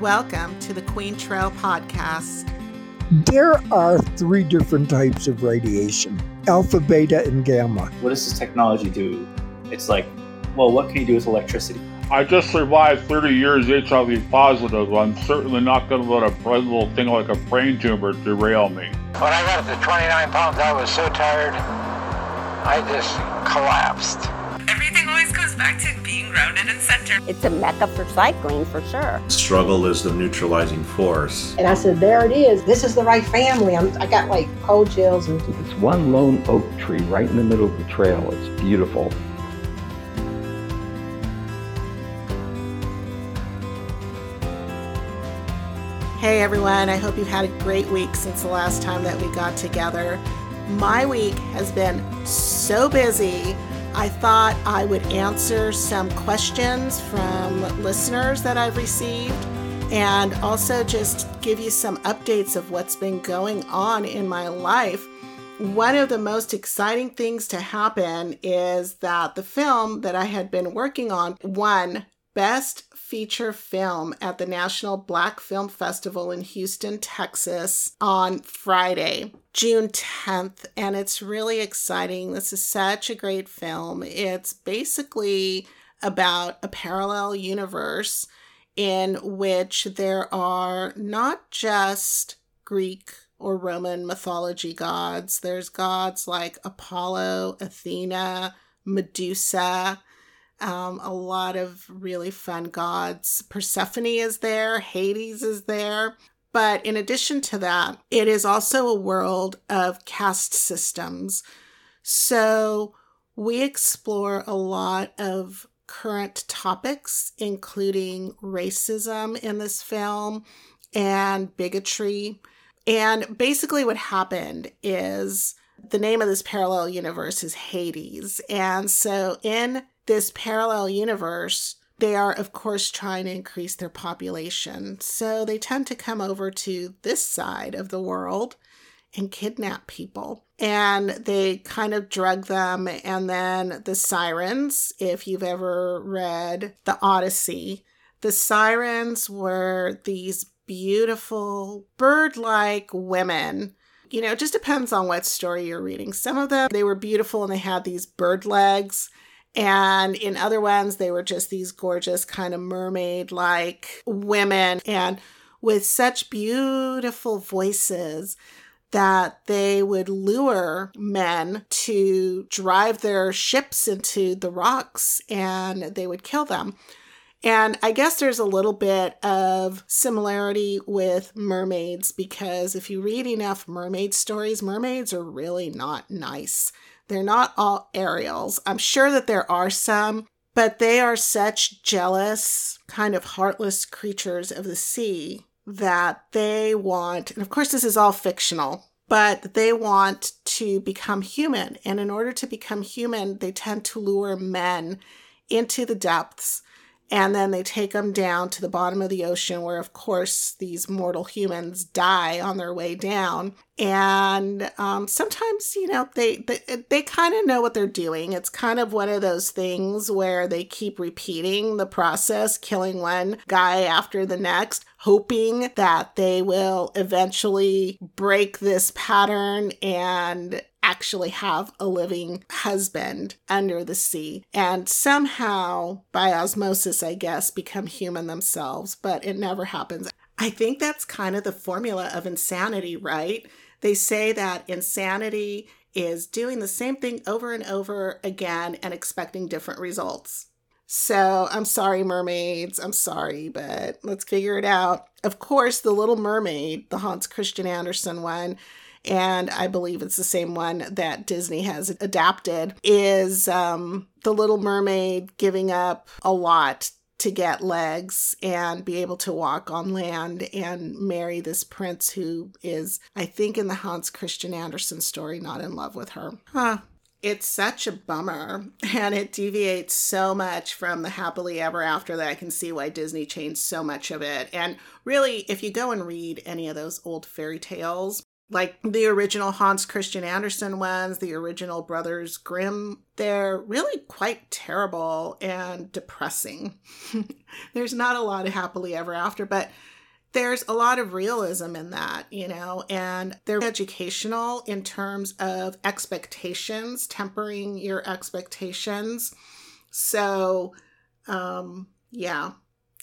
Welcome to the Queen Trail Podcast. There are three different types of radiation alpha, beta, and gamma. What does this technology do? It's like, well, what can you do with electricity? I just survived 30 years HIV positive. I'm certainly not going to let a little thing like a brain tumor derail me. When I got to 29 pounds, I was so tired, I just collapsed. Everything always goes back to being grounded and centered. It's a mecca for cycling for sure. Struggle is the neutralizing force. And I said, there it is. This is the right family. I'm, I got like cold chills. And... It's one lone oak tree right in the middle of the trail. It's beautiful. Hey everyone, I hope you've had a great week since the last time that we got together. My week has been so busy. I thought I would answer some questions from listeners that I've received and also just give you some updates of what's been going on in my life. One of the most exciting things to happen is that the film that I had been working on won Best feature film at the National Black Film Festival in Houston, Texas on Friday, June 10th. And it's really exciting. This is such a great film. It's basically about a parallel universe in which there are not just Greek or Roman mythology gods, there's gods like Apollo, Athena, Medusa um, a lot of really fun gods. Persephone is there, Hades is there. But in addition to that, it is also a world of caste systems. So we explore a lot of current topics, including racism in this film and bigotry. And basically, what happened is the name of this parallel universe is Hades. And so in this parallel universe, they are, of course, trying to increase their population. So they tend to come over to this side of the world and kidnap people. And they kind of drug them. And then the sirens, if you've ever read The Odyssey, the sirens were these beautiful bird like women. You know, it just depends on what story you're reading. Some of them, they were beautiful and they had these bird legs and in other ones, they were just these gorgeous kind of mermaid like women and with such beautiful voices that they would lure men to drive their ships into the rocks and they would kill them. And I guess there's a little bit of similarity with mermaids because if you read enough mermaid stories, mermaids are really not nice. They're not all Ariels. I'm sure that there are some, but they are such jealous, kind of heartless creatures of the sea that they want, and of course, this is all fictional, but they want to become human. And in order to become human, they tend to lure men into the depths and then they take them down to the bottom of the ocean where of course these mortal humans die on their way down. And um, sometimes you know they they, they kind of know what they're doing. It's kind of one of those things where they keep repeating the process killing one guy after the next hoping that they will eventually break this pattern and actually have a living husband under the sea and somehow, by osmosis, I guess, become human themselves, but it never happens. I think that's kind of the formula of insanity, right? They say that insanity is doing the same thing over and over again and expecting different results. So I'm sorry, mermaids. I'm sorry, but let's figure it out. Of course, The Little Mermaid, the Hans Christian Andersen one, and I believe it's the same one that Disney has adapted, is um, The Little Mermaid giving up a lot to get legs and be able to walk on land and marry this prince who is, I think, in the Hans Christian Andersen story, not in love with her. Huh. It's such a bummer and it deviates so much from the happily ever after that I can see why Disney changed so much of it. And really, if you go and read any of those old fairy tales, like the original Hans Christian Andersen ones, the original Brothers Grimm, they're really quite terrible and depressing. There's not a lot of happily ever after, but there's a lot of realism in that, you know, and they're educational in terms of expectations, tempering your expectations. So, um, yeah,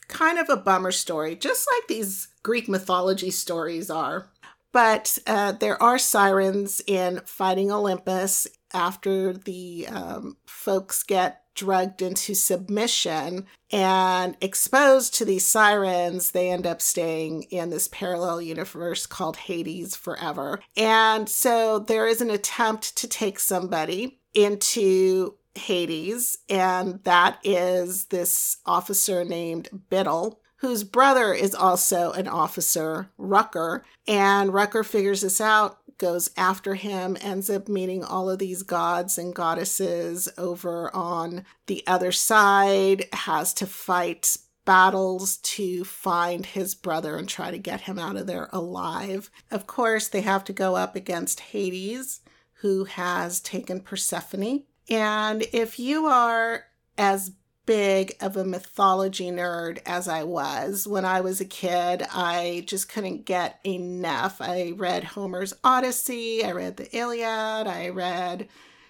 kind of a bummer story, just like these Greek mythology stories are. But uh, there are sirens in Fighting Olympus after the um, folks get drugged into submission and exposed to these sirens, they end up staying in this parallel universe called Hades forever. And so there is an attempt to take somebody into Hades, and that is this officer named Biddle whose brother is also an officer, Rucker. And Rucker figures this out, goes after him, ends up meeting all of these gods and goddesses over on the other side, has to fight battles to find his brother and try to get him out of there alive. Of course, they have to go up against Hades, who has taken Persephone. And if you are as big of a mythology nerd as I was. When I was a kid, I just couldn't get enough. I read Homer's Odyssey, I read the Iliad, I read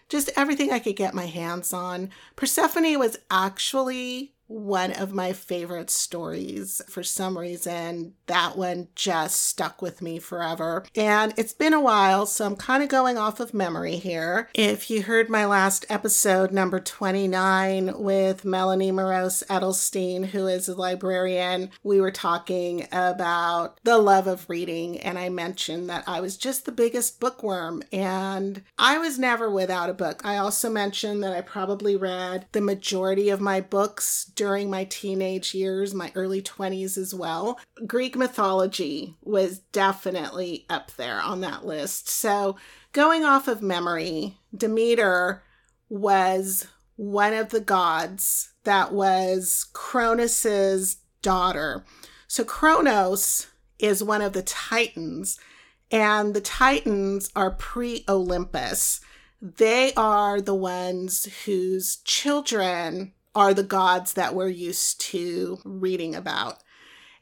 just everything I could get my hands on. Persephone was actually one of my favorite stories. For some reason, that one just stuck with me forever. And it's been a while, so I'm kind of going off of memory here. If you heard my last episode, number 29, with Melanie Morose Edelstein, who is a librarian, we were talking about the love of reading. And I mentioned that I was just the biggest bookworm, and I was never without a book. I also mentioned that I probably read the majority of my books during my teenage years, my early 20s as well. Greek mythology was definitely up there on that list. So, going off of memory, Demeter was one of the gods that was Cronus's daughter. So, Cronos is one of the Titans, and the Titans are pre Olympus. They are the ones whose children are the gods that we're used to reading about.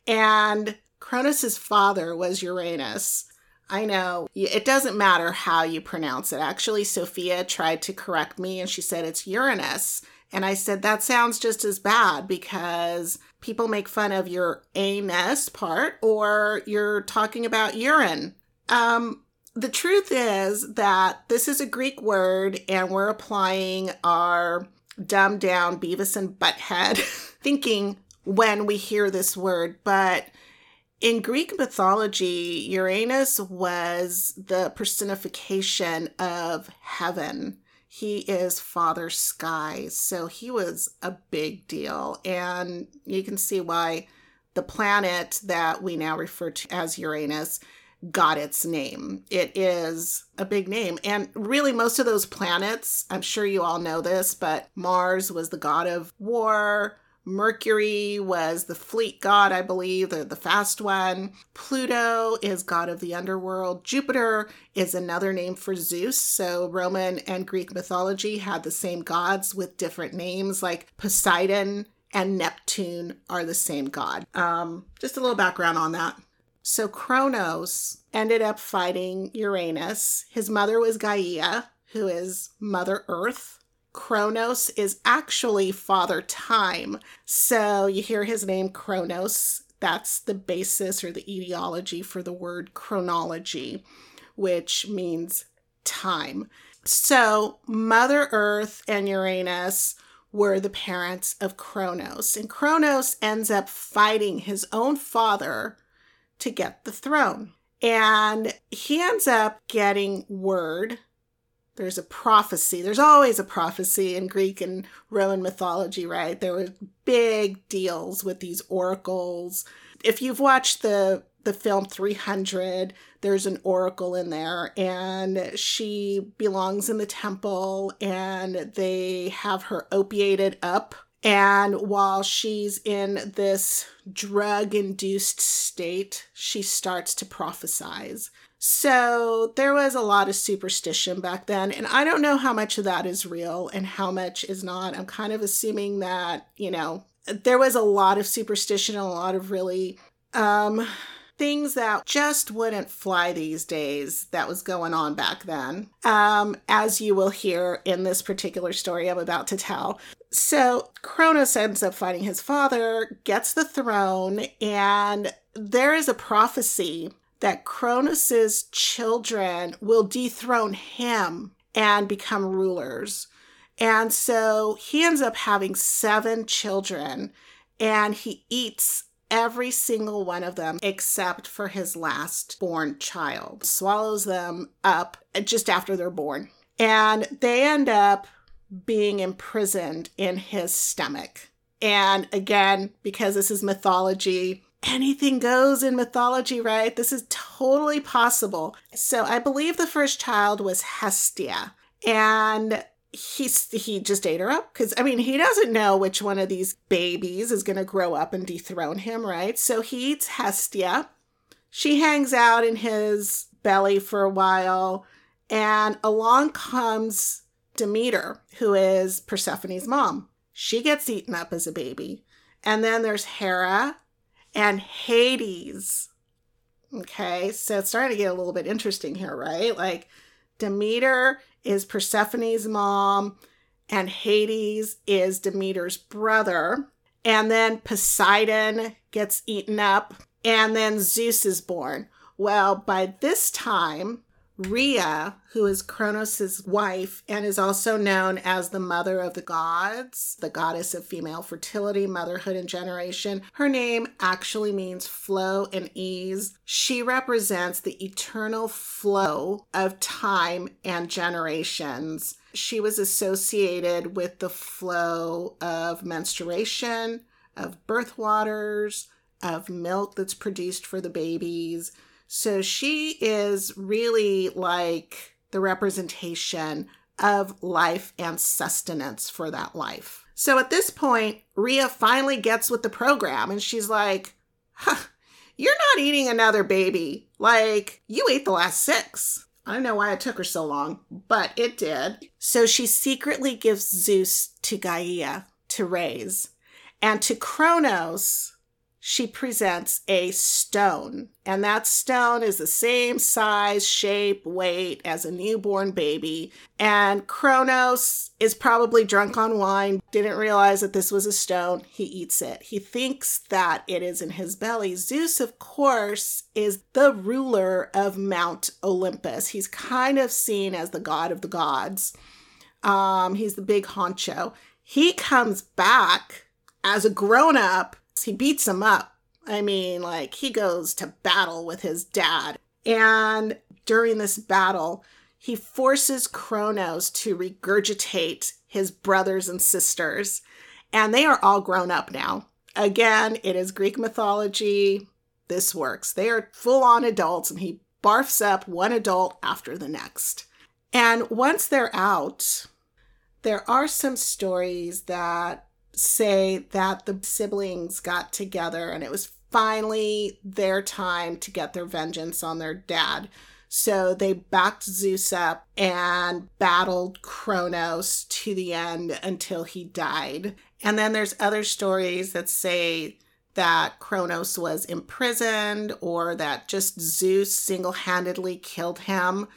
And Cronus's father was Uranus. I know it doesn't matter how you pronounce it. Actually, Sophia tried to correct me and she said it's Uranus. And I said that sounds just as bad because people make fun of your anus part or you're talking about urine. Um, the truth is that this is a Greek word and we're applying our dumb down Beavis and Butthead thinking when we hear this word, but in Greek mythology, Uranus was the personification of heaven. He is Father Sky, so he was a big deal. And you can see why the planet that we now refer to as Uranus got its name. It is a big name. And really, most of those planets, I'm sure you all know this, but Mars was the god of war. Mercury was the fleet god, I believe, the, the fast one. Pluto is god of the underworld. Jupiter is another name for Zeus. So Roman and Greek mythology had the same gods with different names, like Poseidon and Neptune are the same god. Um, just a little background on that. So Kronos ended up fighting Uranus. His mother was Gaia, who is Mother Earth. Kronos is actually Father Time. So you hear his name Kronos. That's the basis or the etiology for the word chronology, which means time. So Mother Earth and Uranus were the parents of Kronos. And Kronos ends up fighting his own father to get the throne. And he ends up getting word. There's a prophecy. There's always a prophecy in Greek and Roman mythology, right? There were big deals with these oracles. If you've watched the the film 300, there's an oracle in there, and she belongs in the temple, and they have her opiated up and while she's in this drug induced state, she starts to prophesize. So there was a lot of superstition back then, and I don't know how much of that is real and how much is not. I'm kind of assuming that, you know, there was a lot of superstition, and a lot of really um things that just wouldn't fly these days that was going on back then, um, as you will hear in this particular story I'm about to tell. So Kronos ends up fighting his father, gets the throne, and there is a prophecy that Kronos's children will dethrone him and become rulers. And so he ends up having seven children and he eats every single one of them except for his last born child, swallows them up just after they're born. And they end up being imprisoned in his stomach. And again, because this is mythology, anything goes in mythology, right? This is totally possible. So I believe the first child was Hestia. And he's he just ate her up because I mean he doesn't know which one of these babies is going to grow up and dethrone him, right? So he eats Hestia. She hangs out in his belly for a while, and along comes Demeter, who is Persephone's mom. She gets eaten up as a baby, and then there's Hera and Hades. Okay, so it's starting to get a little bit interesting here, right? Like Demeter is Persephone's mom, and Hades is Demeter's brother. And then Poseidon gets eaten up, and then Zeus is born. Well, by this time, Rhea, who is Kronos' wife and is also known as the mother of the gods, the goddess of female fertility, motherhood, and generation, her name actually means flow and ease. She represents the eternal flow of time and generations. She was associated with the flow of menstruation, of birth waters, of milk that's produced for the babies so she is really like the representation of life and sustenance for that life. So at this point, Rhea finally gets with the program and she's like, huh, You're not eating another baby. Like, you ate the last six. I don't know why it took her so long, but it did. So she secretly gives Zeus to Gaia to raise. And to Kronos, she presents a stone, and that stone is the same size, shape, weight as a newborn baby. And Kronos is probably drunk on wine, didn't realize that this was a stone. He eats it. He thinks that it is in his belly. Zeus, of course, is the ruler of Mount Olympus. He's kind of seen as the god of the gods. Um, he's the big honcho. He comes back as a grown up he beats him up. I mean, like, he goes to battle with his dad. And during this battle, he forces Kronos to regurgitate his brothers and sisters. And they are all grown up now. Again, it is Greek mythology. This works. They are full on adults, and he barfs up one adult after the next. And once they're out, there are some stories that say that the siblings got together and it was finally their time to get their vengeance on their dad. So they backed Zeus up and battled Kronos to the end until he died. And then there's other stories that say that Kronos was imprisoned or that just Zeus single handedly killed him.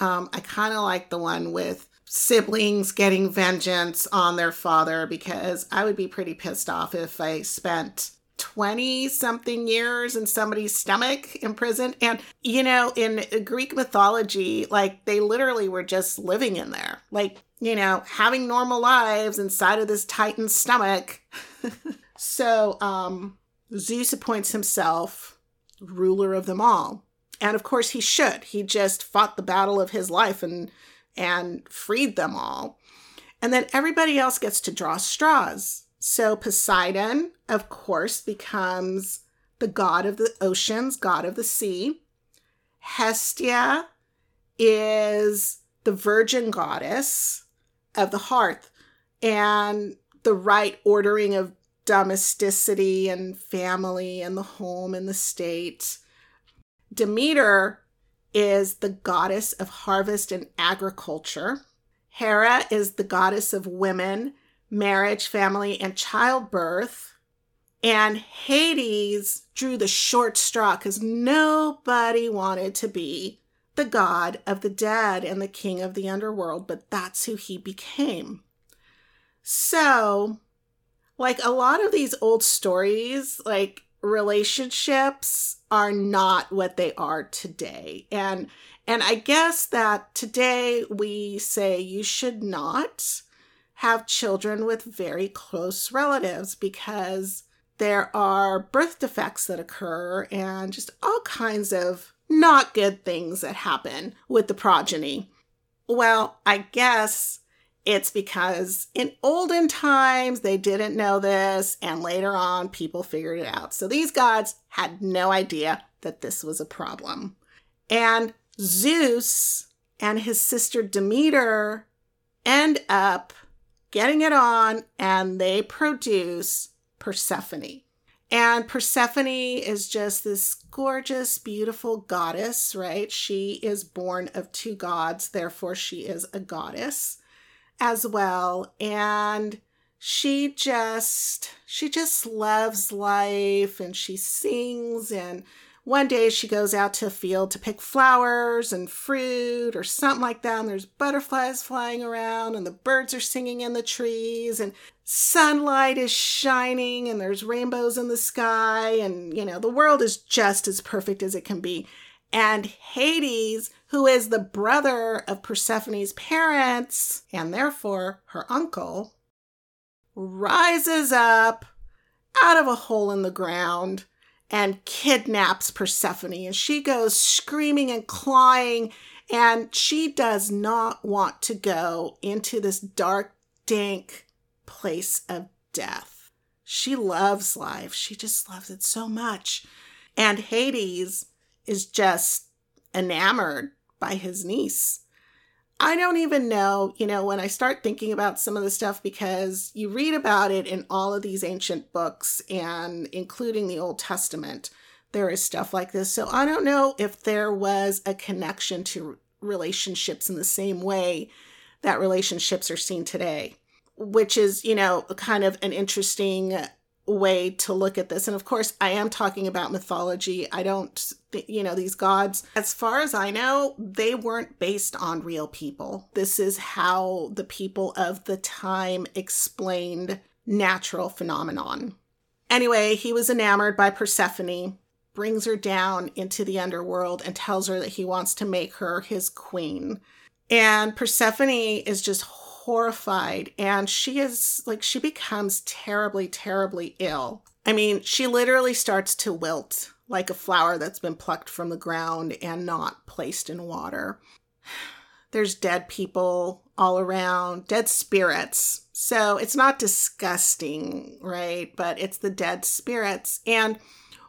Um, I kind of like the one with siblings getting vengeance on their father because I would be pretty pissed off if I spent 20 something years in somebody's stomach imprisoned. And, you know, in Greek mythology, like they literally were just living in there, like, you know, having normal lives inside of this Titan's stomach. so, um, Zeus appoints himself ruler of them all. And of course, he should. He just fought the battle of his life and and freed them all. And then everybody else gets to draw straws. So Poseidon, of course, becomes the god of the oceans, god of the sea. Hestia is the virgin goddess of the hearth and the right ordering of domesticity and family and the home and the state. Demeter is the goddess of harvest and agriculture. Hera is the goddess of women, marriage, family, and childbirth. And Hades drew the short straw because nobody wanted to be the god of the dead and the king of the underworld, but that's who he became. So, like a lot of these old stories, like relationships are not what they are today. And and I guess that today we say you should not have children with very close relatives because there are birth defects that occur and just all kinds of not good things that happen with the progeny. Well, I guess it's because in olden times they didn't know this, and later on people figured it out. So these gods had no idea that this was a problem. And Zeus and his sister Demeter end up getting it on, and they produce Persephone. And Persephone is just this gorgeous, beautiful goddess, right? She is born of two gods, therefore, she is a goddess as well. And she just she just loves life and she sings and one day she goes out to a field to pick flowers and fruit or something like that. And there's butterflies flying around and the birds are singing in the trees and sunlight is shining and there's rainbows in the sky. And, you know, the world is just as perfect as it can be. And Hades, who is the brother of Persephone's parents and therefore her uncle, rises up out of a hole in the ground and kidnaps Persephone. And she goes screaming and clawing, and she does not want to go into this dark, dank place of death. She loves life. She just loves it so much. And Hades is just enamored by his niece. I don't even know, you know, when I start thinking about some of the stuff because you read about it in all of these ancient books and including the Old Testament, there is stuff like this. So I don't know if there was a connection to relationships in the same way that relationships are seen today, which is, you know, kind of an interesting way to look at this. And of course, I am talking about mythology. I don't, you know, these gods, as far as I know, they weren't based on real people. This is how the people of the time explained natural phenomenon. Anyway, he was enamored by Persephone, brings her down into the underworld, and tells her that he wants to make her his queen. And Persephone is just horrified and she is like she becomes terribly terribly ill. I mean she literally starts to wilt like a flower that's been plucked from the ground and not placed in water. There's dead people all around dead spirits. So it's not disgusting right? But it's the dead spirits. And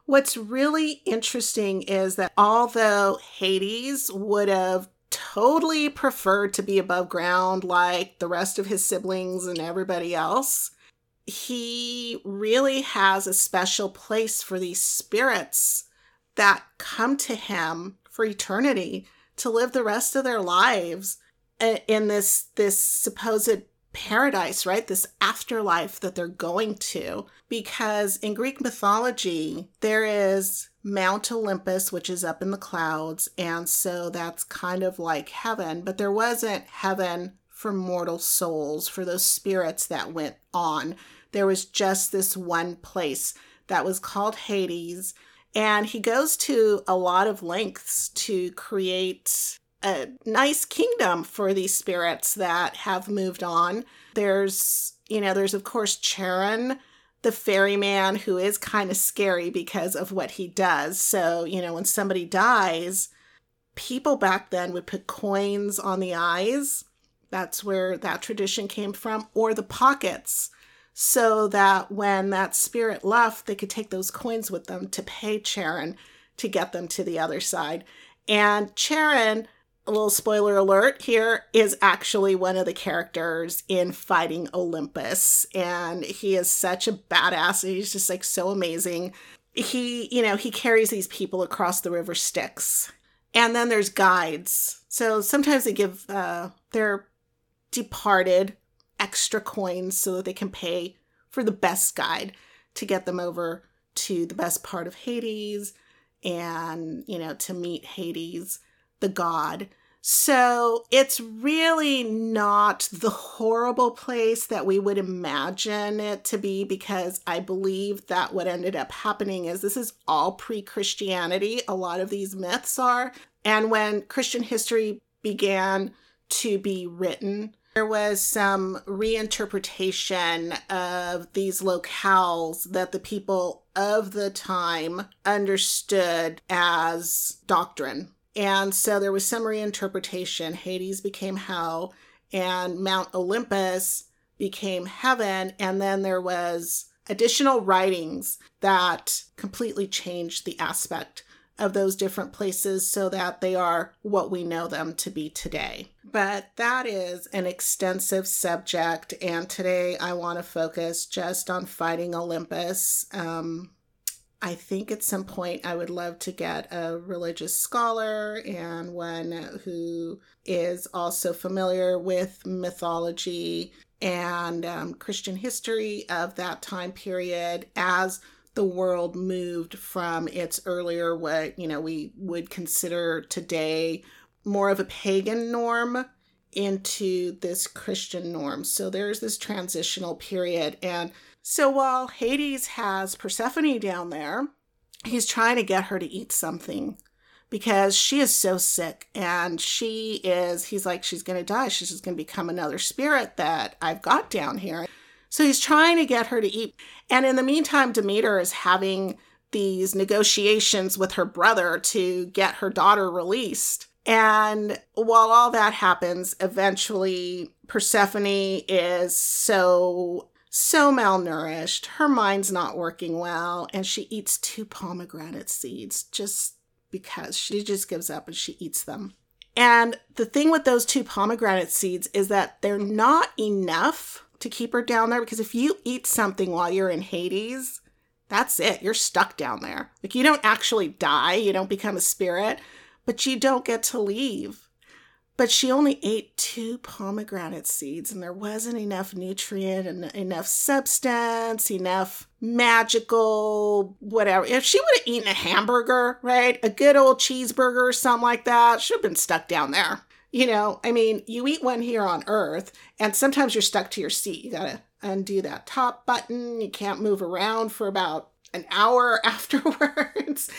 What's really interesting is that although Hades would have totally preferred to be above ground like the rest of his siblings and everybody else. He really has a special place for these spirits that come to him for eternity to live the rest of their lives in this this supposed paradise, right? This afterlife that they're going to. Because in Greek mythology, there is Mount Olympus, which is up in the clouds. And so that's kind of like heaven, but there wasn't heaven for mortal souls, for those spirits that went on. There was just this one place that was called Hades. And he goes to a lot of lengths to create a nice kingdom for these spirits that have moved on. There's, you know, there's of course Charon, the ferryman who is kind of scary because of what he does. So, you know, when somebody dies, people back then would put coins on the eyes. That's where that tradition came from, or the pockets, so that when that spirit left, they could take those coins with them to pay Charon to get them to the other side. And Charon a little spoiler alert here is actually one of the characters in fighting olympus and he is such a badass he's just like so amazing he you know he carries these people across the river styx And then there's guides. So sometimes they give uh, their departed extra coins so that they can pay for the best guide to get them over to the best part of Hades and, you know, to meet Hades, the god. So it's really not the horrible place that we would imagine it to be because I believe that what ended up happening is this is all pre Christianity. A lot of these myths are. And when Christian history began to be written, there was some reinterpretation of these locales that the people of the time understood as doctrine. And so there was some reinterpretation. Hades became hell, and Mount Olympus became heaven. And then there was additional writings that completely changed the aspect of those different places so that they are what we know them to be today. But that is an extensive subject, and today I want to focus just on fighting Olympus. Um, I think at some point I would love to get a religious scholar and one who is also familiar with mythology and um, Christian history of that time period as the world moved from its earlier what you know we would consider today more of a pagan norm into this christian norm. So there's this transitional period and so while hades has persephone down there he's trying to get her to eat something because she is so sick and she is he's like she's going to die she's just going to become another spirit that i've got down here so he's trying to get her to eat. And in the meantime, Demeter is having these negotiations with her brother to get her daughter released. And while all that happens, eventually Persephone is so so malnourished. Her mind's not working well, and she eats two pomegranate seeds just because she just gives up and she eats them. And the thing with those two pomegranate seeds is that they're not enough to keep her down there because if you eat something while you're in Hades, that's it. You're stuck down there. Like you don't actually die, you don't become a spirit, but you don't get to leave. But she only ate two pomegranate seeds, and there wasn't enough nutrient and enough substance, enough magical whatever. If she would have eaten a hamburger, right, a good old cheeseburger or something like that, she'd have been stuck down there. You know, I mean, you eat one here on Earth, and sometimes you're stuck to your seat. You gotta undo that top button. You can't move around for about an hour afterwards.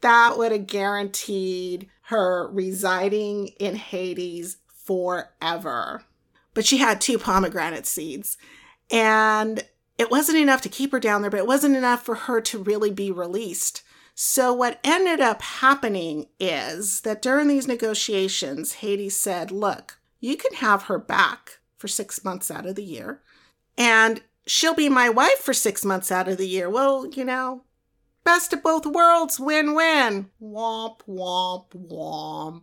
that would have guaranteed her residing in Hades forever. But she had two pomegranate seeds, and it wasn't enough to keep her down there, but it wasn't enough for her to really be released. So, what ended up happening is that during these negotiations, Hades said, Look, you can have her back for six months out of the year, and she'll be my wife for six months out of the year. Well, you know, best of both worlds, win win. Womp, womp, womp.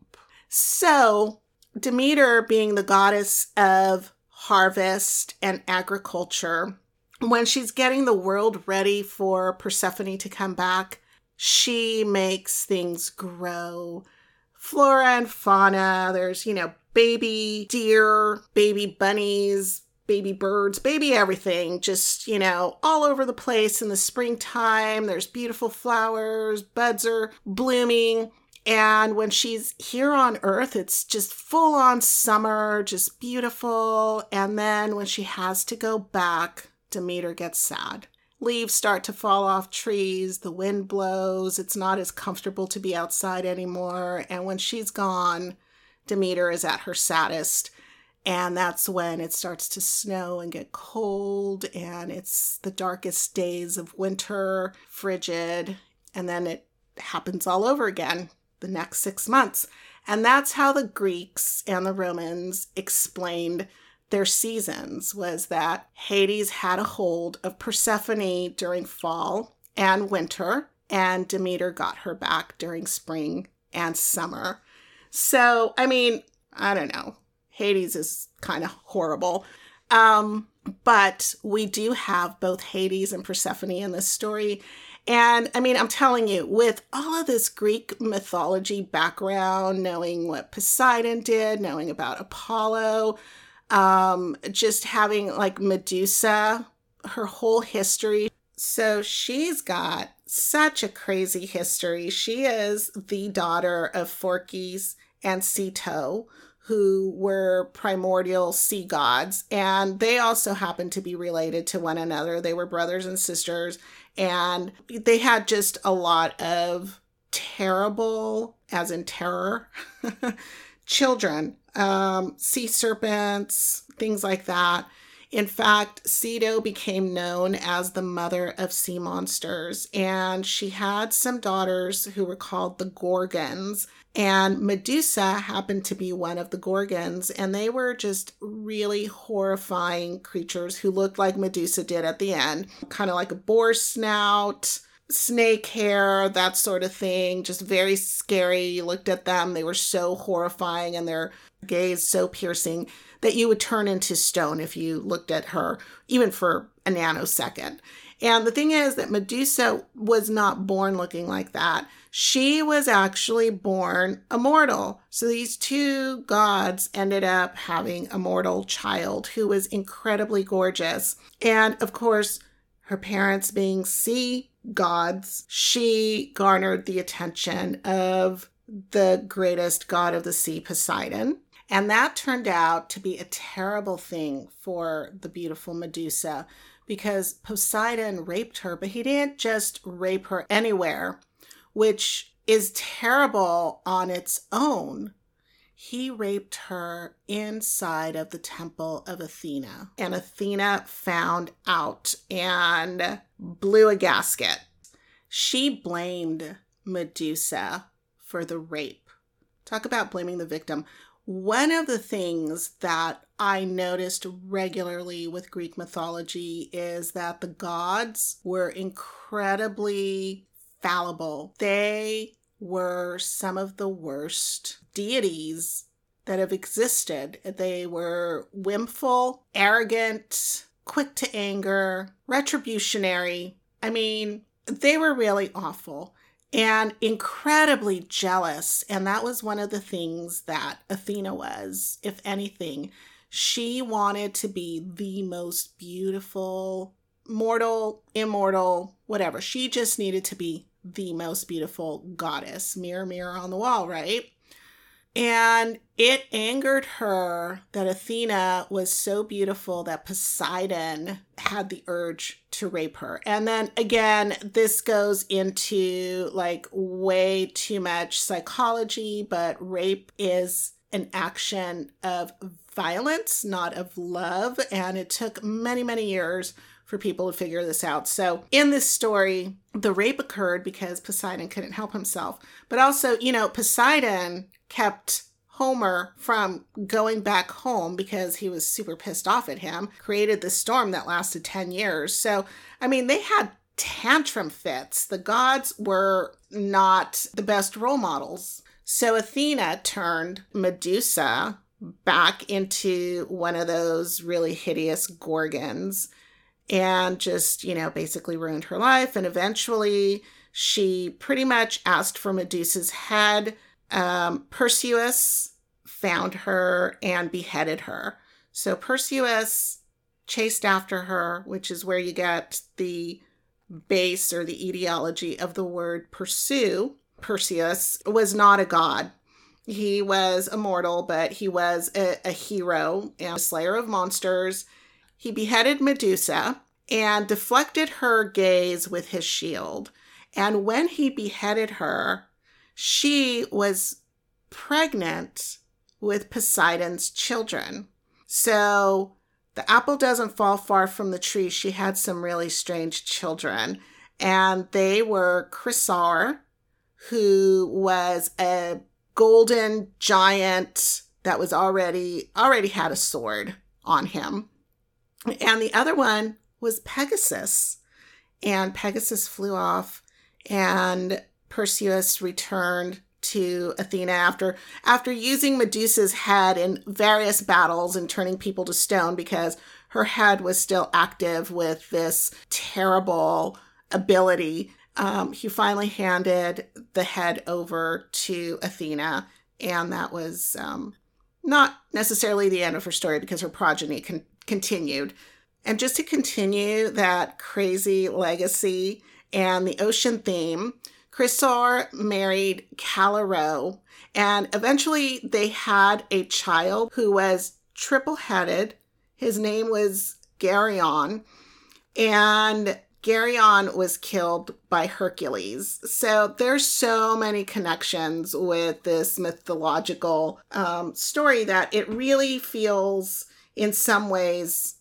So, Demeter, being the goddess of harvest and agriculture, when she's getting the world ready for Persephone to come back, she makes things grow. Flora and fauna, there's, you know, baby deer, baby bunnies, baby birds, baby everything, just, you know, all over the place in the springtime. There's beautiful flowers, buds are blooming. And when she's here on Earth, it's just full on summer, just beautiful. And then when she has to go back, Demeter gets sad leaves start to fall off trees, the wind blows, it's not as comfortable to be outside anymore. And when she's gone, Demeter is at her saddest. And that's when it starts to snow and get cold, and it's the darkest days of winter, frigid, and then it happens all over again the next six months. And that's how the Greeks and the Romans explained their seasons was that Hades had a hold of Persephone during fall and winter, and Demeter got her back during spring and summer. So, I mean, I don't know. Hades is kind of horrible. Um, but we do have both Hades and Persephone in this story. And I mean, I'm telling you, with all of this Greek mythology background, knowing what Poseidon did, knowing about Apollo, um, just having like Medusa, her whole history. So she's got such a crazy history. She is the daughter of Phorkys and Ceto, who were primordial sea gods, and they also happened to be related to one another. They were brothers and sisters, and they had just a lot of terrible, as in terror, children, um, sea serpents, things like that. In fact, Ceto became known as the mother of sea monsters, and she had some daughters who were called the Gorgons. And Medusa happened to be one of the Gorgons, and they were just really horrifying creatures who looked like Medusa did at the end kind of like a boar snout, snake hair, that sort of thing. Just very scary. You looked at them, they were so horrifying, and their gaze so piercing that you would turn into stone if you looked at her, even for a nanosecond. And the thing is that Medusa was not born looking like that. She was actually born immortal. So these two gods ended up having a mortal child who was incredibly gorgeous. And of course, her parents being sea gods, she garnered the attention of the greatest god of the sea, Poseidon. And that turned out to be a terrible thing for the beautiful Medusa because Poseidon raped her, but he didn't just rape her anywhere, which is terrible on its own. He raped her inside of the temple of Athena. And Athena found out and blew a gasket. She blamed Medusa for the rape. Talk about blaming the victim. One of the things that I noticed regularly with Greek mythology is that the gods were incredibly fallible. They were some of the worst deities that have existed. They were whimful, arrogant, quick to anger, retributionary. I mean, they were really awful and incredibly jealous. And that was one of the things that Athena was, if anything. She wanted to be the most beautiful, mortal, immortal, whatever. She just needed to be the most beautiful goddess. Mirror, mirror on the wall, right? And it angered her that Athena was so beautiful that Poseidon had the urge to rape her. And then again, this goes into like way too much psychology, but rape is an action of violence, not of love. And it took many, many years for people to figure this out. So, in this story, the rape occurred because Poseidon couldn't help himself. But also, you know, Poseidon kept Homer from going back home because he was super pissed off at him, created the storm that lasted 10 years. So, I mean, they had tantrum fits. The gods were not the best role models. So, Athena turned Medusa back into one of those really hideous gorgons and just, you know, basically ruined her life. And eventually, she pretty much asked for Medusa's head um, Perseus found her and beheaded her. So Perseus chased after her, which is where you get the base or the etiology of the word pursue. Perseus was not a god. He was immortal, but he was a, a hero and a slayer of monsters. He beheaded Medusa and deflected her gaze with his shield. And when he beheaded her, she was pregnant with Poseidon's children. So the apple doesn't fall far from the tree. She had some really strange children, and they were Chrysaor, who was a golden giant that was already already had a sword on him. And the other one was Pegasus. And Pegasus flew off and Perseus returned to Athena after after using Medusa's head in various battles and turning people to stone because her head was still active with this terrible ability. um, he finally handed the head over to Athena, and that was um, not necessarily the end of her story because her progeny con- continued. And just to continue that crazy legacy and the ocean theme, Chrysaor married Callirrhoe, and eventually they had a child who was triple headed. His name was Geryon, and Geryon was killed by Hercules. So there's so many connections with this mythological um, story that it really feels, in some ways,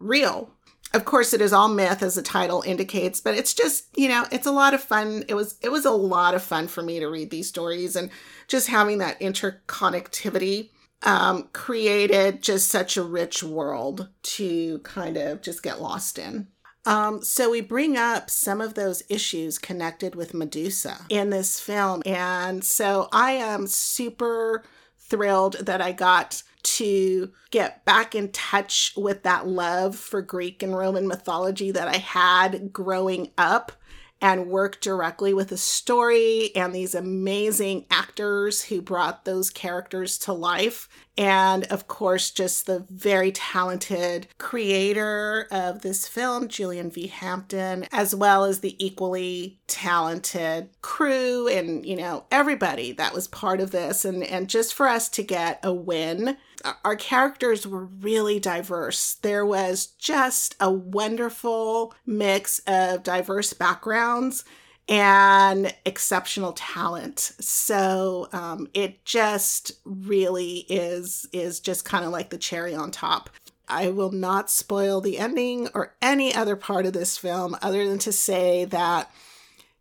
real. Of course, it is all myth, as the title indicates, but it's just you know, it's a lot of fun. It was it was a lot of fun for me to read these stories and just having that interconnectivity um, created just such a rich world to kind of just get lost in. Um, so we bring up some of those issues connected with Medusa in this film. And so I am super thrilled that I got to get back in touch with that love for Greek and Roman mythology that I had growing up and work directly with the story and these amazing actors who brought those characters to life. And of course, just the very talented creator of this film, Julian V. Hampton, as well as the equally talented crew and, you know, everybody that was part of this. And, and just for us to get a win our characters were really diverse. There was just a wonderful mix of diverse backgrounds and exceptional talent. So um, it just really is is just kind of like the cherry on top. I will not spoil the ending or any other part of this film other than to say that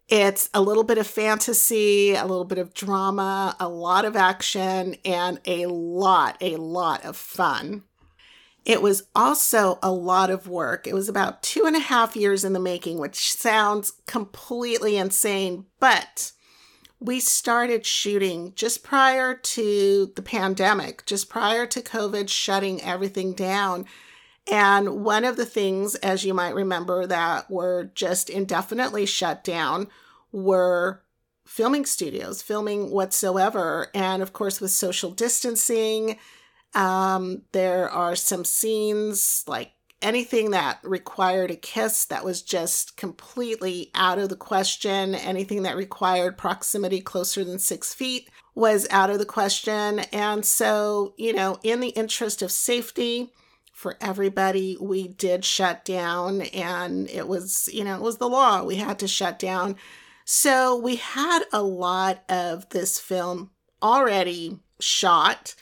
it's a little bit of fantasy, a little bit of drama, a lot of action, and a lot, a lot of fun. It was also a lot of work. It was about two and a half years in the making, which sounds completely insane, but we started shooting just prior to the pandemic, just prior to COVID shutting everything down. And one of the things, as you might remember, that were just indefinitely shut down were filming studios, filming whatsoever. And of course, with social distancing, um, there are some scenes like anything that required a kiss that was just completely out of the question. Anything that required proximity closer than six feet was out of the question. And so, you know, in the interest of safety, for everybody. We did shut down, and it was, you know, it was the law. We had to shut down. So we had a lot of this film already shot.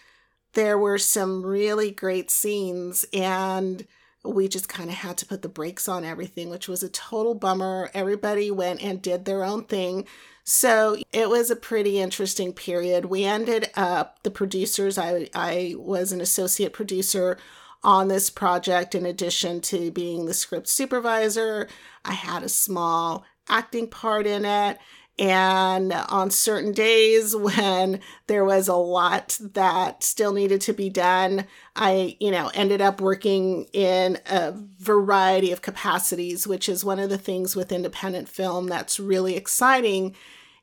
There were some really great scenes, and we just kind of had to put the brakes on everything, which was a total bummer. Everybody went and did their own thing. So it was a pretty interesting period. We ended up, the producers, I, I was an associate producer on this project in addition to being the script supervisor. I had a small acting part in it. And on certain days when there was a lot that still needed to be done, I, you know, ended up working in a variety of capacities, which is one of the things with independent film that's really exciting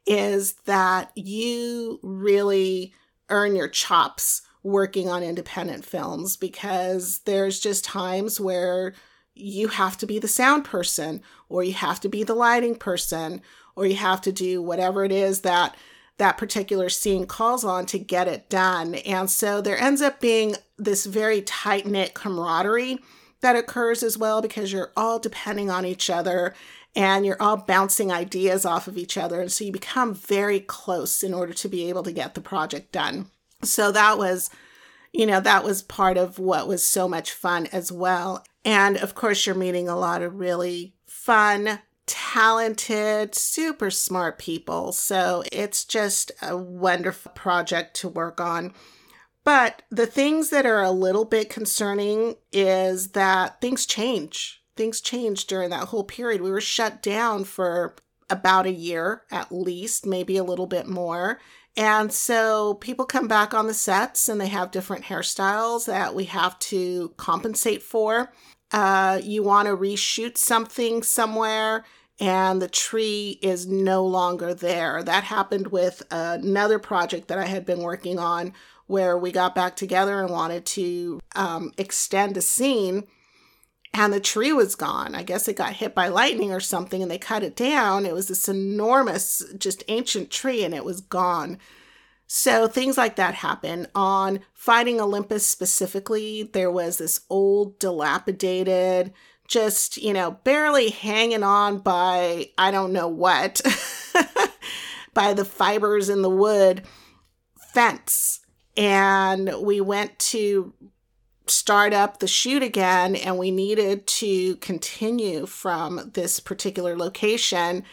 is that you really earn your chops working on independent films because there's just times where you have to be the sound person or you have to be the lighting person or you have to do whatever it is that that particular scene calls on to get it done. And so there ends up being this very tight knit camaraderie that occurs as well because you're all depending on each other and you're all bouncing ideas off of each other. And so you become very close in order to be able to get the project done. So that was, you know, that was part of what was so much fun as well. And of course, you're meeting a lot of really fun, talented, super smart people. So it's just a wonderful project to work on. But the things that are a little bit concerning is that things change. Things change during that whole period. We were shut down for about a year at least, maybe a little bit more. And so people come back on the sets and they have different hairstyles that we have to compensate for. Uh, you want to reshoot something somewhere and the tree is no longer there. That happened with another project that I had been working on where we got back together and wanted to um, extend a scene and the tree was gone. I guess it got hit by lightning or something and they cut it down. It was this enormous, just ancient tree and it was gone. So things like that happen. On Fighting Olympus specifically, there was this old, dilapidated, just, you know, barely hanging on by I don't know what, by the fibers in the wood fence. And we went to start up the shoot again, and we needed to continue from this particular location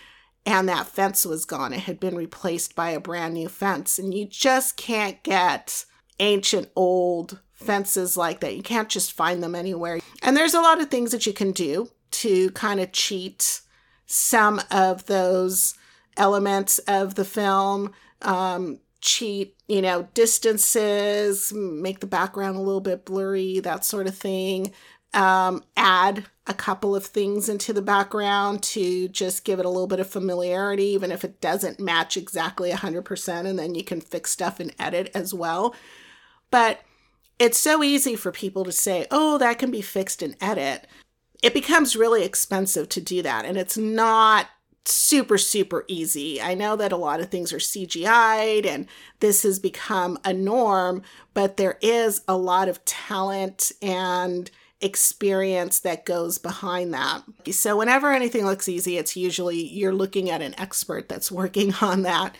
and that fence was gone. It had been replaced by a brand new fence. And you just can't get ancient old fences like that. You can't just find them anywhere. And there's a lot of things that you can do to kind of cheat some of those elements of the film. Um, cheat, you know, distances, make the background a little bit blurry, that sort of thing. Um, add a couple of things into the background to just give it a little bit of familiarity, even if it doesn't match exactly 100%, and then you can fix stuff and edit as well. But it's so easy for people to say, oh, that can be fixed and edit. It becomes really expensive to do that, and it's not super, super easy. I know that a lot of things are CGI'd and this has become a norm, but there is a lot of talent and experience that goes behind that. So, whenever anything looks easy, it's usually you're looking at an expert that's working on that.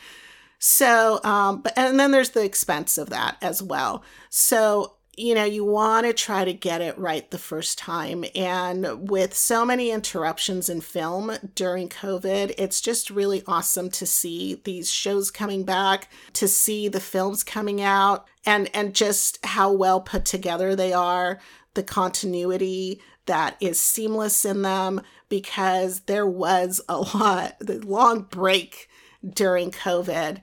So, um, but and then there's the expense of that as well. So, you know, you want to try to get it right the first time. And with so many interruptions in film during COVID, it's just really awesome to see these shows coming back, to see the films coming out, and and just how well put together they are the continuity that is seamless in them because there was a lot, the long break during COVID.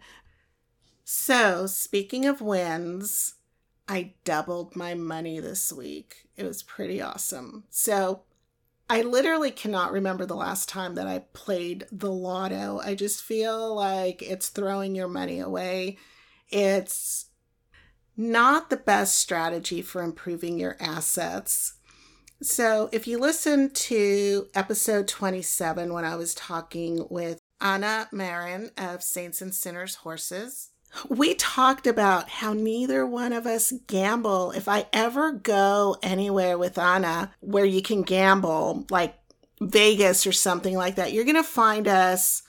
So, speaking of wins, I doubled my money this week. It was pretty awesome. So, I literally cannot remember the last time that I played the lotto. I just feel like it's throwing your money away. It's not the best strategy for improving your assets. So, if you listen to episode 27 when I was talking with Anna Marin of Saints and Sinners Horses, we talked about how neither one of us gamble. If I ever go anywhere with Anna where you can gamble, like Vegas or something like that, you're going to find us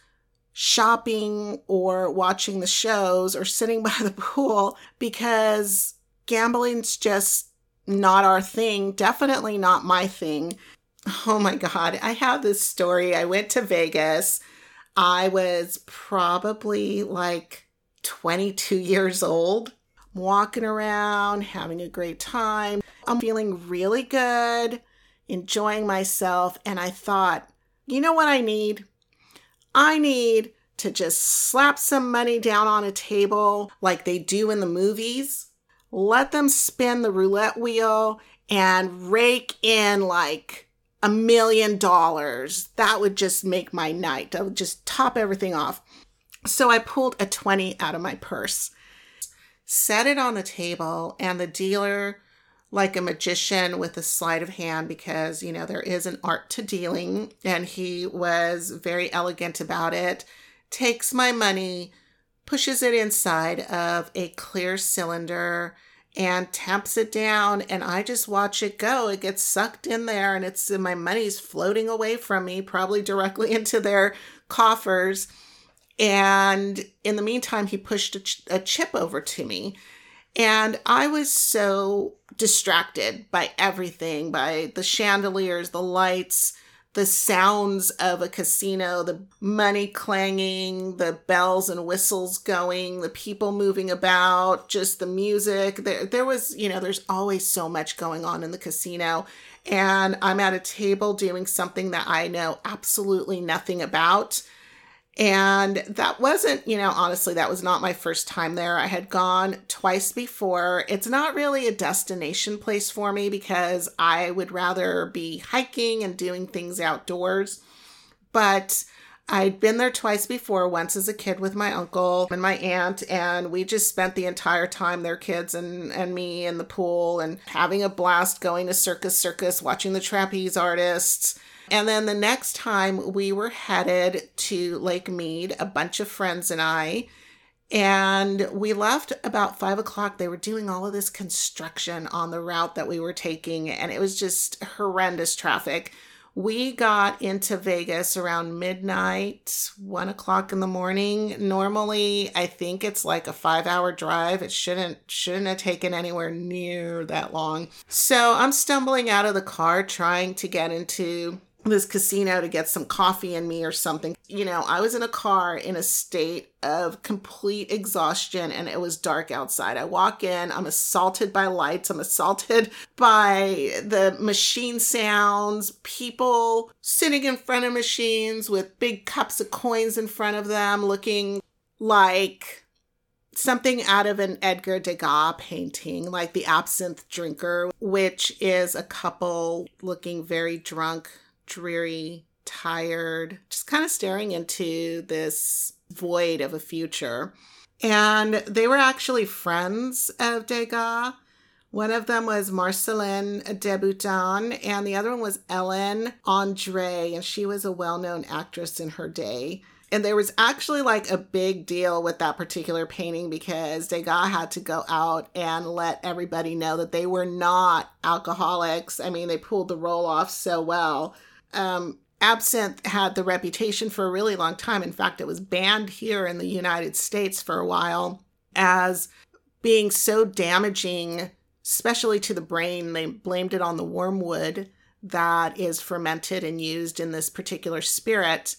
shopping or watching the shows or sitting by the pool because gambling's just not our thing. Definitely not my thing. Oh my God. I have this story. I went to Vegas. I was probably like 22 years old, walking around, having a great time. I'm feeling really good, enjoying myself. And I thought, you know what I need? I need to just slap some money down on a table like they do in the movies, let them spin the roulette wheel and rake in like a million dollars. That would just make my night. I would just top everything off. So I pulled a 20 out of my purse, set it on the table, and the dealer like a magician with a sleight of hand because, you know, there is an art to dealing. And he was very elegant about it. Takes my money, pushes it inside of a clear cylinder and tamps it down and I just watch it go. It gets sucked in there and it's my money's floating away from me, probably directly into their coffers. And in the meantime, he pushed a, ch- a chip over to me and I was so distracted by everything, by the chandeliers, the lights, the sounds of a casino, the money clanging, the bells and whistles going, the people moving about, just the music. There, there was, you know, there's always so much going on in the casino. And I'm at a table doing something that I know absolutely nothing about. And that wasn't, you know, honestly, that was not my first time there. I had gone twice before. It's not really a destination place for me because I would rather be hiking and doing things outdoors. But I'd been there twice before, once as a kid with my uncle and my aunt, and we just spent the entire time, their kids and, and me in the pool and having a blast going to Circus Circus, watching the trapeze artists. And then the next time we were headed to Lake Mead, a bunch of friends and I, and we left about five o'clock. They were doing all of this construction on the route that we were taking, and it was just horrendous traffic. We got into Vegas around midnight, one o'clock in the morning. Normally, I think it's like a five-hour drive. It shouldn't shouldn't have taken anywhere near that long. So I'm stumbling out of the car trying to get into this casino to get some coffee in me or something. You know, I was in a car in a state of complete exhaustion and it was dark outside. I walk in, I'm assaulted by lights, I'm assaulted by the machine sounds, people sitting in front of machines with big cups of coins in front of them looking like something out of an Edgar Degas painting, like The Absinthe Drinker, which is a couple looking very drunk dreary, tired, just kind of staring into this void of a future. And they were actually friends of Degas. One of them was Marcellin Desboutin, and the other one was Ellen Andre, and she was a well known actress in her day. And there was actually like a big deal with that particular painting because Degas had to go out and let everybody know that they were not alcoholics. I mean, they pulled the role off so well um, absinthe had the reputation for a really long time. In fact, it was banned here in the United States for a while as being so damaging, especially to the brain. They blamed it on the wormwood that is fermented and used in this particular spirit,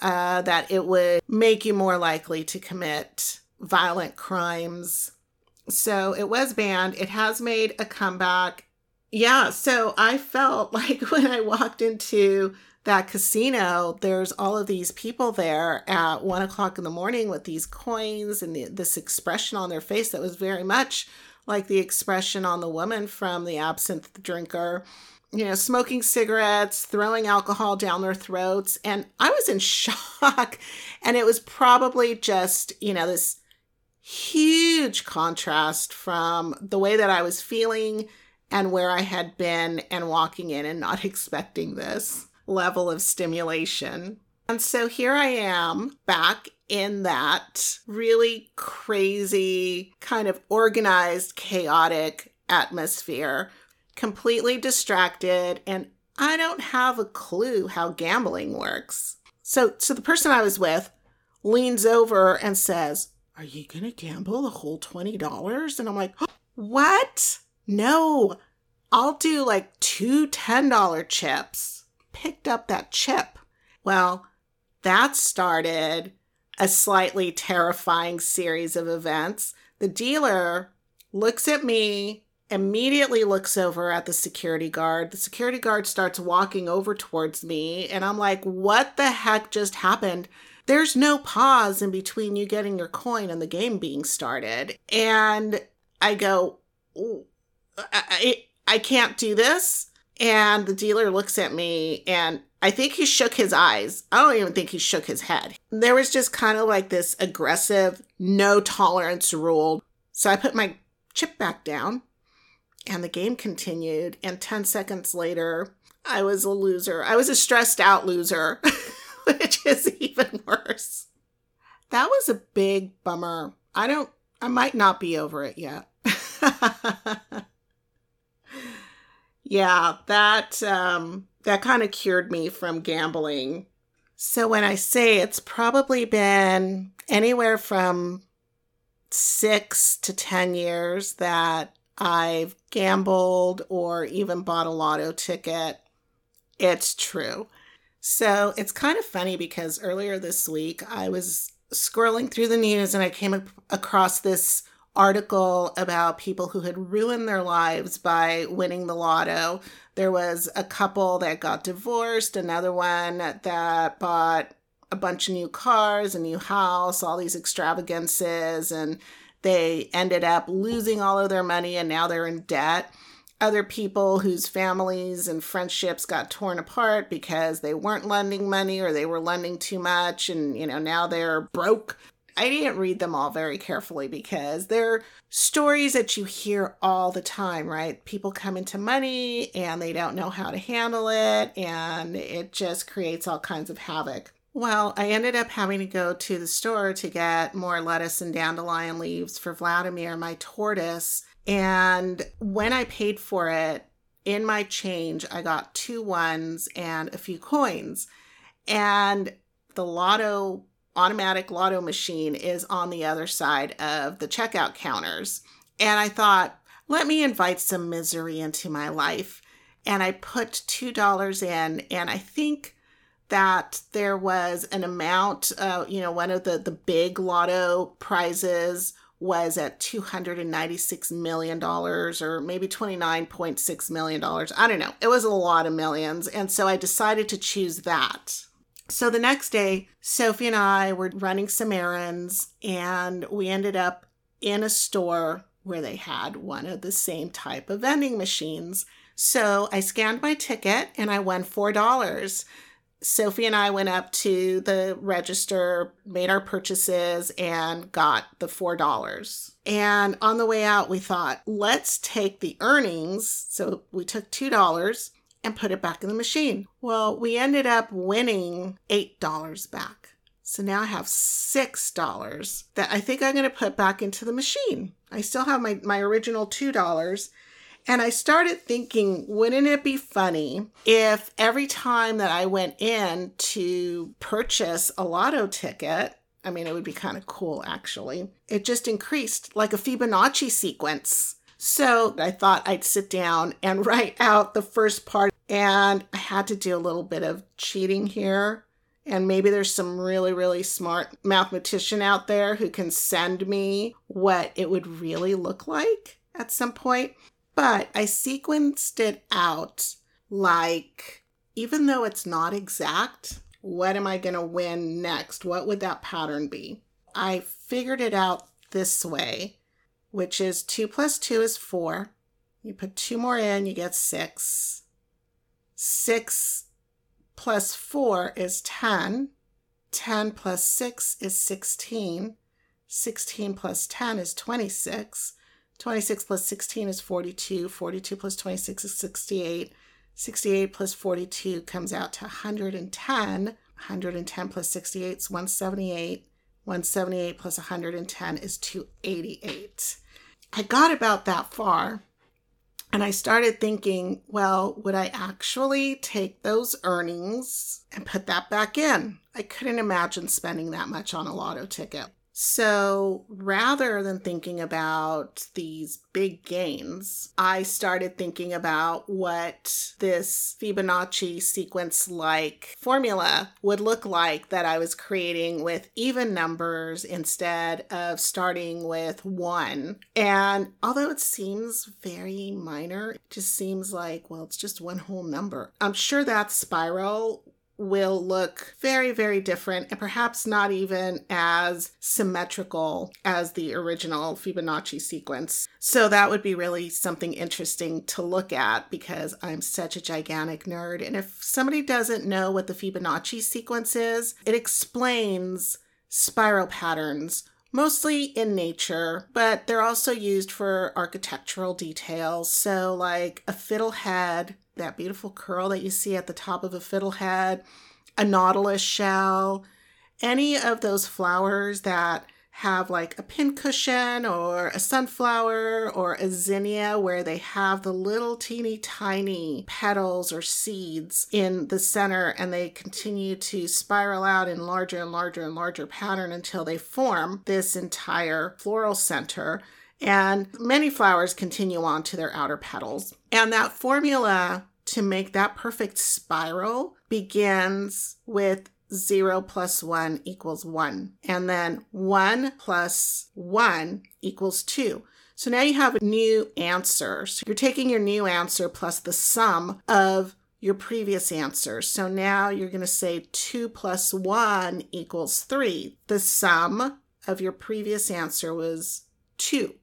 uh, that it would make you more likely to commit violent crimes. So it was banned. It has made a comeback yeah, so I felt like when I walked into that casino, there's all of these people there at one o'clock in the morning with these coins and the, this expression on their face that was very much like the expression on the woman from the absinthe drinker. You know, smoking cigarettes, throwing alcohol down their throats. And I was in shock. And it was probably just, you know, this huge contrast from the way that I was feeling and where I had been and walking in and not expecting this level of stimulation. And so here I am back in that really crazy, kind of organized, chaotic atmosphere, completely distracted, and I don't have a clue how gambling works. So, so the person I was with leans over and says, Are you going to gamble the whole $20? And I'm like, What? No, I'll do like two $10 chips. Picked up that chip. Well, that started a slightly terrifying series of events. The dealer looks at me, immediately looks over at the security guard. The security guard starts walking over towards me, and I'm like, what the heck just happened? There's no pause in between you getting your coin and the game being started. And I go, I, I can't do this. And the dealer looks at me and I think he shook his eyes. I don't even think he shook his head. There was just kind of like this aggressive, no tolerance rule. So I put my chip back down and the game continued. And 10 seconds later, I was a loser. I was a stressed out loser, which is even worse. That was a big bummer. I don't, I might not be over it yet. yeah, that um that kind of cured me from gambling. So when I say it's probably been anywhere from 6 to 10 years that I've gambled or even bought a lotto ticket, it's true. So it's kind of funny because earlier this week I was scrolling through the news and I came across this article about people who had ruined their lives by winning the lotto. There was a couple that got divorced, another one that bought a bunch of new cars, a new house, all these extravagances, and they ended up losing all of their money and now they're in debt. other people whose families and friendships got torn apart because they weren't lending money or they were lending too much and, you know, now they're broke. I didn't read them all very carefully because they're stories that you hear all the time, right? People come into money and they don't know how to handle it, and it just creates all kinds of havoc. Well, I ended up having to go to the store to get more lettuce and dandelion leaves for Vladimir, my tortoise. And when I paid for it, in my change, I got two ones and a few coins. And the lotto automatic lotto machine is on the other side of the checkout counters. And I thought, let me invite some misery into my life. And I put $2 in, and I think that there was an amount, uh, you know, one of the, the big lotto prizes was at $296 million or maybe $29.6 million. I don't know. It was a lot of millions. And so I decided to choose that. So the next day, Sophie and I were running some errands and we ended up in a store where they had one of the same type of vending machines. So I scanned my ticket and I won $4. Sophie and I went up to the register, made our purchases, and got the $4. And on the way out, we thought, let's take the earnings. So we took $2 and put it back in the machine. Well, we ended up winning $8 back. So now I have $6 that I think I'm going to put back into the machine. I still have my, my original $2. And I started thinking, wouldn't it be funny if every time that I went in to purchase a lotto ticket, I mean, it would be kind of cool actually, it just increased like a Fibonacci sequence. So I thought I'd sit down and write out the first part, and I had to do a little bit of cheating here. And maybe there's some really, really smart mathematician out there who can send me what it would really look like at some point. But I sequenced it out like, even though it's not exact, what am I going to win next? What would that pattern be? I figured it out this way, which is 2 plus 2 is 4. You put two more in, you get 6. 6 plus 4 is 10. 10 plus 6 is 16. 16 plus 10 is 26. 26 plus 16 is 42. 42 plus 26 is 68. 68 plus 42 comes out to 110. 110 plus 68 is 178. 178 plus 110 is 288. I got about that far and I started thinking, well, would I actually take those earnings and put that back in? I couldn't imagine spending that much on a lotto ticket. So rather than thinking about these big gains, I started thinking about what this Fibonacci sequence like formula would look like that I was creating with even numbers instead of starting with one. And although it seems very minor, it just seems like, well, it's just one whole number. I'm sure that spiral will look very, very different and perhaps not even as symmetrical as the original Fibonacci sequence. So that would be really something interesting to look at because I'm such a gigantic nerd. And if somebody doesn't know what the Fibonacci sequence is, it explains spiral patterns mostly in nature, but they're also used for architectural details. So, like a fiddlehead that beautiful curl that you see at the top of a fiddlehead, a nautilus shell, any of those flowers that have like a pincushion or a sunflower or a zinnia where they have the little teeny tiny petals or seeds in the center and they continue to spiral out in larger and larger and larger pattern until they form this entire floral center and many flowers continue on to their outer petals. And that formula to make that perfect spiral begins with 0 plus 1 equals 1. And then 1 plus 1 equals 2. So now you have a new answer. So you're taking your new answer plus the sum of your previous answer. So now you're going to say 2 plus 1 equals 3. The sum of your previous answer was 2.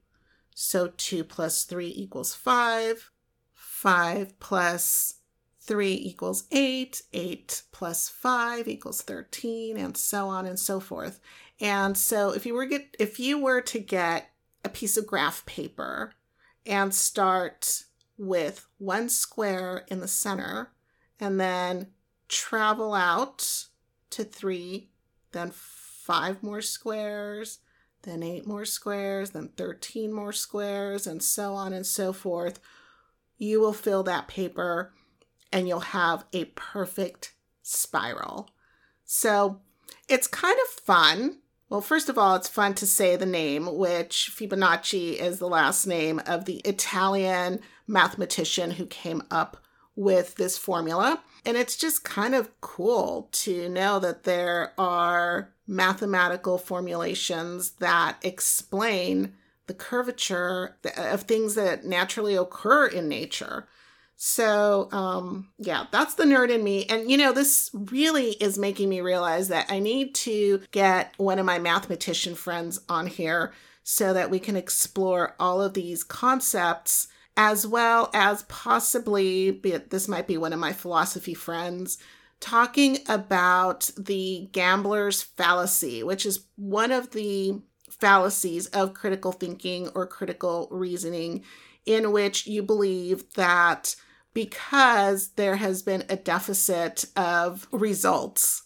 So 2 plus 3 equals 5. 5 plus 3 equals 8, 8 plus 5 equals 13, and so on and so forth. And so if you were get if you were to get a piece of graph paper and start with one square in the center and then travel out to 3, then 5 more squares, then 8 more squares, then 13 more squares, and so on and so forth, you will fill that paper and you'll have a perfect spiral. So it's kind of fun. Well, first of all, it's fun to say the name, which Fibonacci is the last name of the Italian mathematician who came up with this formula. And it's just kind of cool to know that there are mathematical formulations that explain the curvature of things that naturally occur in nature. So, um, yeah, that's the nerd in me. And, you know, this really is making me realize that I need to get one of my mathematician friends on here so that we can explore all of these concepts as well as possibly, this might be one of my philosophy friends, talking about the gambler's fallacy, which is one of the fallacies of critical thinking or critical reasoning, in which you believe that because there has been a deficit of results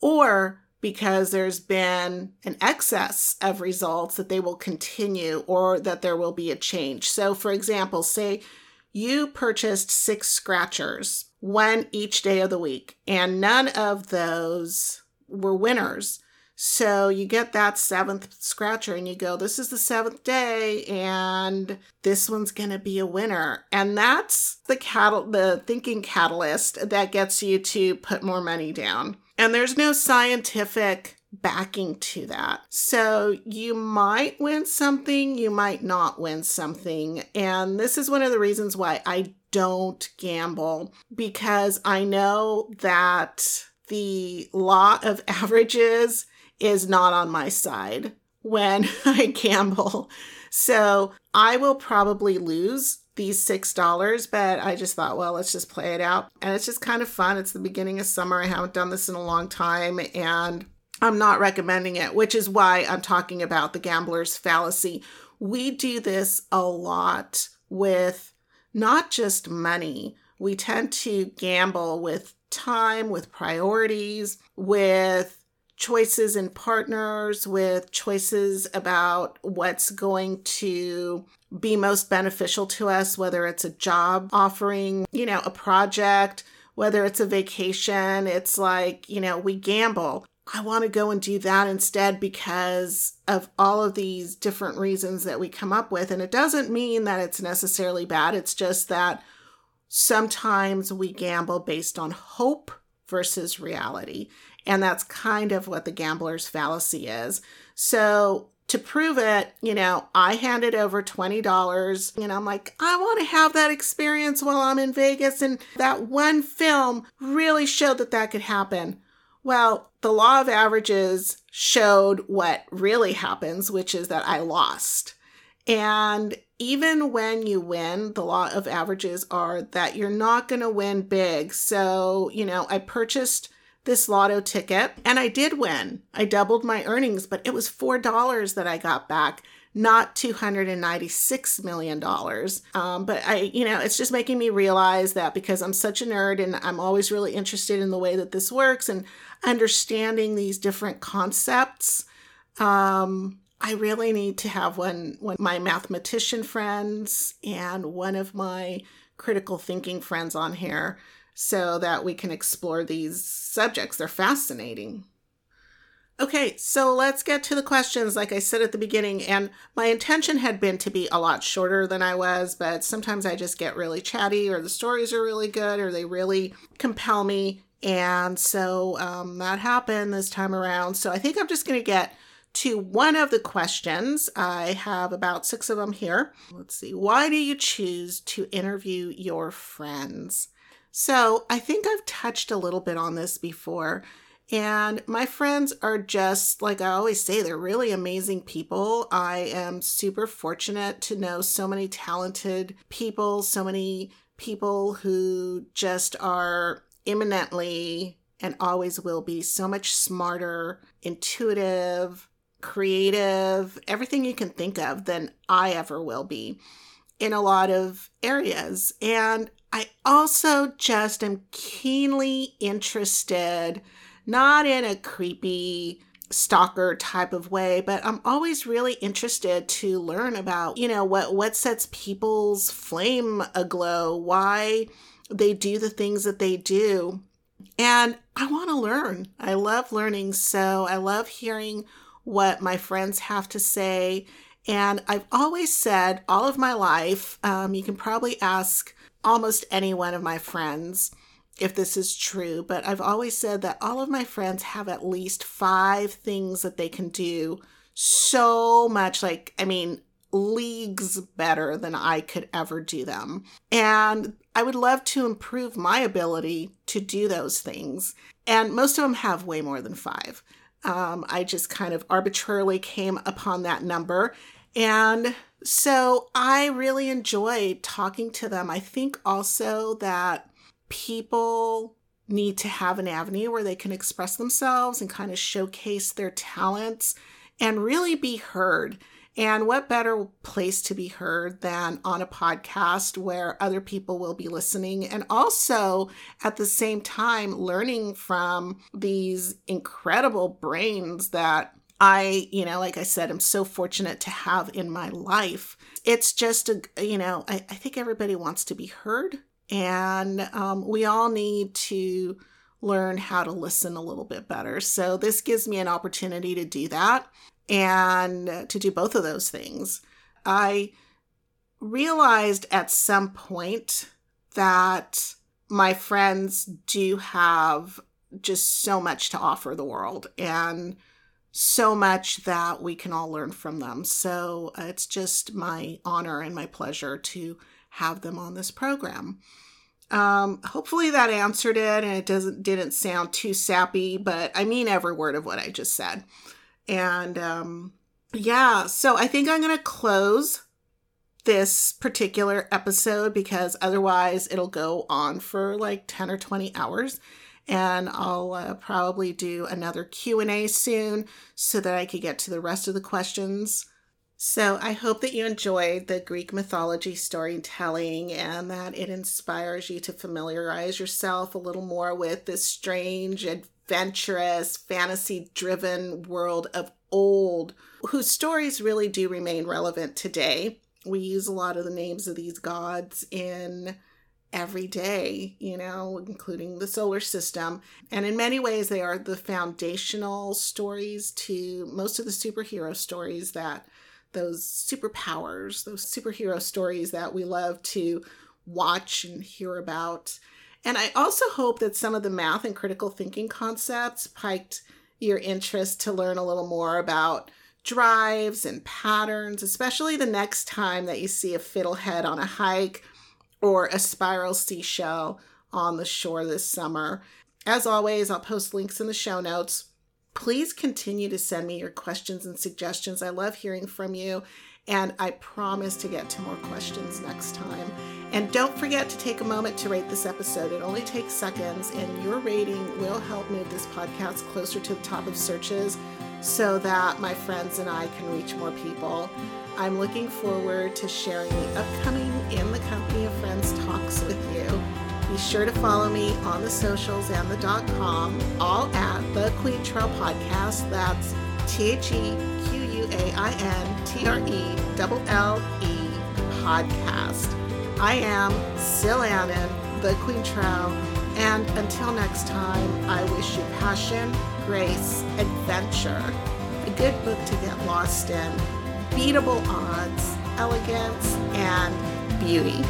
or because there's been an excess of results that they will continue or that there will be a change. So, for example, say you purchased six scratchers, one each day of the week, and none of those were winners. So you get that seventh scratcher and you go, this is the seventh day and this one's going to be a winner. And that's the catal- the thinking catalyst that gets you to put more money down. And there's no scientific backing to that. So you might win something, you might not win something. And this is one of the reasons why I don't gamble because I know that the law of averages is not on my side when I gamble. So I will probably lose these six dollars, but I just thought, well, let's just play it out. And it's just kind of fun. It's the beginning of summer. I haven't done this in a long time and I'm not recommending it, which is why I'm talking about the gambler's fallacy. We do this a lot with not just money. We tend to gamble with time, with priorities, with choices in partners, with choices about what's going to be most beneficial to us, whether it's a job offering, you know, a project, whether it's a vacation. It's like, you know, we gamble. I want to go and do that instead because of all of these different reasons that we come up with. And it doesn't mean that it's necessarily bad. It's just that sometimes we gamble based on hope versus reality. And that's kind of what the gambler's fallacy is. So to prove it, you know, I handed over $20. and I'm like, I want to have that experience while I'm in Vegas. And that one film really showed that that could happen. Well, the law of averages showed what really happens, which is that I lost. And even when you win, the law of averages are that you're not going to win big. So, you know, I purchased this lotto ticket and I did win. I doubled my earnings, but it was $4 that I got back, not $296 million. Um, but I, you know, it's just making me realize that because I'm such a nerd and I'm always really interested in the way that this works and understanding these different concepts. Um, I really need to have one, one my mathematician friends and one of my critical thinking friends on here so that we can explore these subjects. They're fascinating. Okay, so let's get to the questions, like I said at the beginning. And my intention had been to be a lot shorter than I was, but sometimes I just get really chatty, or the stories are really good, or they really compel me. And so um, that happened this time around. So I think I'm just going to get to one of the questions. I have about six of them here. Let's see. Why do you choose to interview your friends? So I think I've touched a little bit on this before. And my friends are just, like I always say, they're really amazing people. I am super fortunate to know so many talented people, so many people who just are imminently and always will be so much smarter, intuitive, creative, everything you can think of than I ever will be in a lot of areas. And I also just am keenly interested, not in a creepy, stalker type of way but i'm always really interested to learn about you know what what sets people's flame aglow why they do the things that they do. And i want to learn. I love learning so i love hearing what my friends have to say. And i've always said all of my life um, you can probably ask almost any one of my friends if this is true, but I've always said that all of my friends have at least five things that they can do so much like, I mean, leagues better than I could ever do them. And I would love to improve my ability to do those things. And most of them have way more than five. Um, I just kind of arbitrarily came upon that number. And so I really enjoy talking to them. I think also that people need to have an avenue where they can express themselves and kind of showcase their talents and really be heard. And what better place to be heard than on a podcast where other people will be listening and also at the same time learning from these incredible brains that I, you know, like I said, I'm so fortunate to have in my life. It's just a, you know, I, I think everybody wants to be heard and um, we all need to learn how to listen a little bit better. So, this gives me an opportunity to do that and to do both of those things. I realized at some point that my friends do have just so much to offer the world and so much that we can all learn from them. So, uh, it's just my honor and my pleasure to have them on this program. Um, hopefully that answered it and it doesn't didn't sound too sappy, but I mean every word of what I just said. And um, yeah, so I think I'm gonna close this particular episode because otherwise it'll go on for like 10 or 20 hours and I'll uh, probably do another Q&A soon so that I could get to the rest of the questions. So I hope that you enjoyed the Greek mythology storytelling and that it inspires you to familiarize yourself a little more with this strange, adventurous, fantasy driven world of old, whose stories really do remain relevant today. We use a lot of the names of these gods in every day, you know, including the solar system. And in many ways, they are the foundational stories to most of the superhero stories that those superpowers, those superhero stories that we love to watch and hear about. And I also hope that some of the math and critical thinking concepts piqued your interest to learn a little more about drives and patterns, especially the next time that you see a fiddlehead on a hike or a spiral seashell on the shore this summer. As always, I'll post links in the show notes Please continue to send me your questions and suggestions. I love hearing from you, and I promise to get to more questions next time. And don't forget to take a moment to rate this episode. It only takes seconds, and your rating will help move this podcast closer to the top of searches so that my friends and I can reach more people. I'm looking forward to sharing the upcoming In the Company of Friends talks with you. Be sure to follow me on the socials and the dot com, all at the Quaintrelle Podcast. That's T H E Q U A I N T R E L L E podcast. I am Sil Annan, the Quaintrelle, and until next time, I wish you passion, grace, adventure, a good book to get lost in, beatable odds, elegance, and beauty.